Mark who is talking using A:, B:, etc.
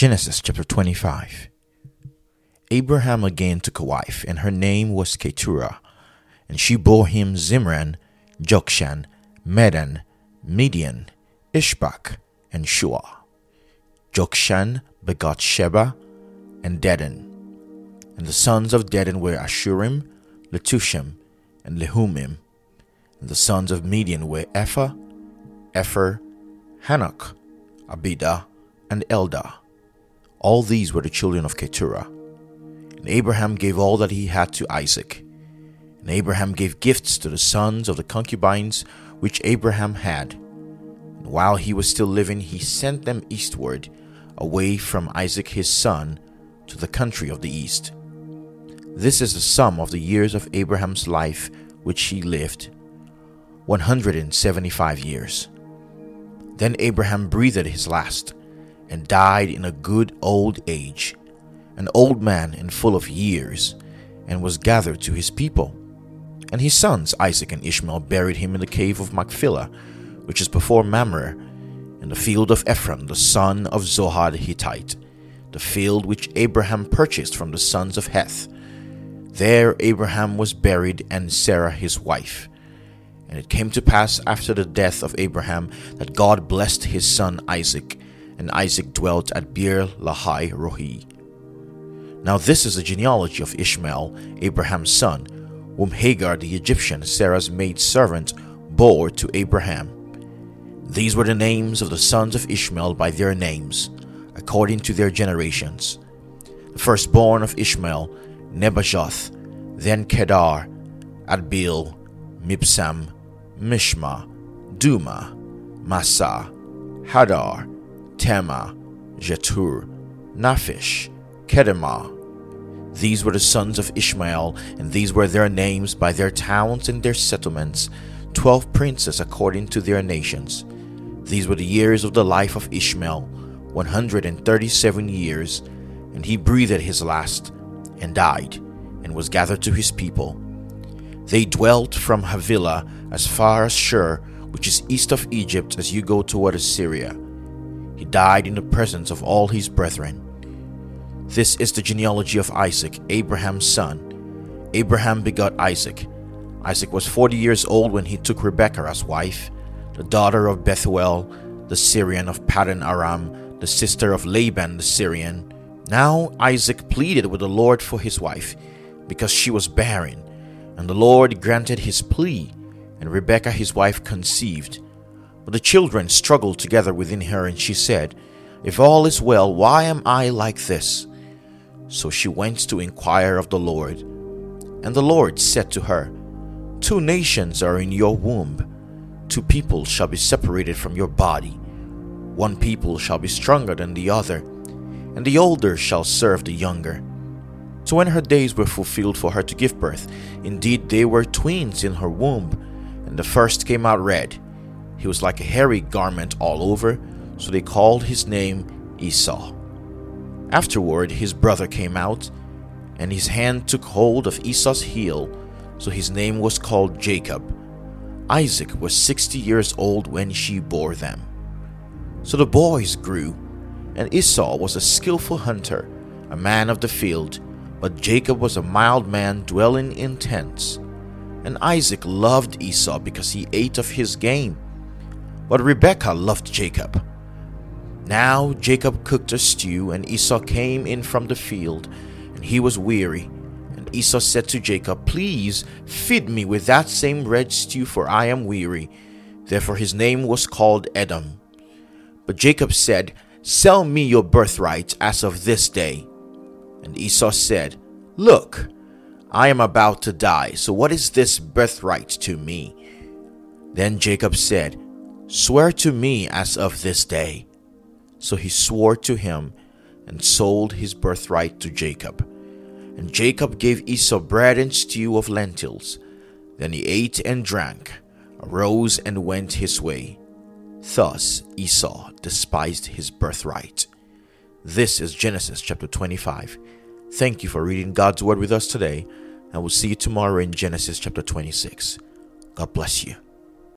A: Genesis chapter 25. Abraham again took a wife, and her name was Keturah, and she bore him Zimran, Jokshan, Medan, Midian, Ishbak, and Shua. Jokshan begot Sheba and Dedan. And the sons of Dedan were Asshurim, Letushim, and Leummim. And the sons of Midian were Ephah, Epher, Hanoch, Abida, and Eldah. All these were the children of Keturah. And Abraham gave all that he had to Isaac. And Abraham gave gifts to the sons of the concubines which Abraham had. And while he was still living, he sent them eastward, away from Isaac his son, to the country of the east. This is the sum of the years of Abraham's life which he lived 175 years. Then Abraham breathed his last and died in a good old age, an old man and full of years, and was gathered to his people. And his sons Isaac and Ishmael buried him in the cave of Machpelah, which is before Mamre, in the field of Ephron the son of Zohar Hittite, the field which Abraham purchased from the sons of Heth. There Abraham was buried, and Sarah his wife. And it came to pass after the death of Abraham that God blessed his son Isaac and Isaac dwelt at Beer Lahai Roi. Now this is the genealogy of Ishmael, Abraham's son, whom Hagar the Egyptian, Sarah's maid servant, bore to Abraham. These were the names of the sons of Ishmael by their names, according to their generations. The firstborn of Ishmael, Nebajoth, then Kedar, Adbeel, Mibsam, Mishma, Dumah, Massa, Hadar, Tema, Jetur, Naphish, Kedemah. These were the sons of Ishmael, and these were their names by their towns and their settlements, twelve princes according to their nations. These were the years of the life of Ishmael, one hundred and thirty seven years, and he breathed his last, and died, and was gathered to his people. They dwelt from Havilah as far as Shur, which is east of Egypt as you go toward Assyria he died in the presence of all his brethren. This is the genealogy of Isaac, Abraham's son. Abraham begot Isaac. Isaac was forty years old when he took Rebekah as wife, the daughter of Bethuel, the Syrian of Paddan Aram, the sister of Laban the Syrian. Now Isaac pleaded with the Lord for his wife, because she was barren, and the Lord granted his plea, and Rebekah his wife conceived. But the children struggled together within her, and she said, If all is well, why am I like this? So she went to inquire of the Lord. And the Lord said to her, Two nations are in your womb, two people shall be separated from your body. One people shall be stronger than the other, and the older shall serve the younger. So when her days were fulfilled for her to give birth, indeed they were twins in her womb, and the first came out red he was like a hairy garment all over, so they called his name Esau. Afterward, his brother came out, and his hand took hold of Esau's heel, so his name was called Jacob. Isaac was sixty years old when she bore them. So the boys grew, and Esau was a skillful hunter, a man of the field, but Jacob was a mild man dwelling in tents. And Isaac loved Esau because he ate of his game but Rebekah loved Jacob. Now Jacob cooked a stew, and Esau came in from the field, and he was weary. And Esau said to Jacob, Please feed me with that same red stew, for I am weary. Therefore his name was called Edom. But Jacob said, Sell me your birthright as of this day. And Esau said, Look, I am about to die, so what is this birthright to me? Then Jacob said, Swear to me as of this day. So he swore to him and sold his birthright to Jacob. And Jacob gave Esau bread and stew of lentils. Then he ate and drank, arose and went his way. Thus Esau despised his birthright. This is Genesis chapter 25. Thank you for reading God's word with us today, and we'll see you tomorrow in Genesis chapter 26. God bless you.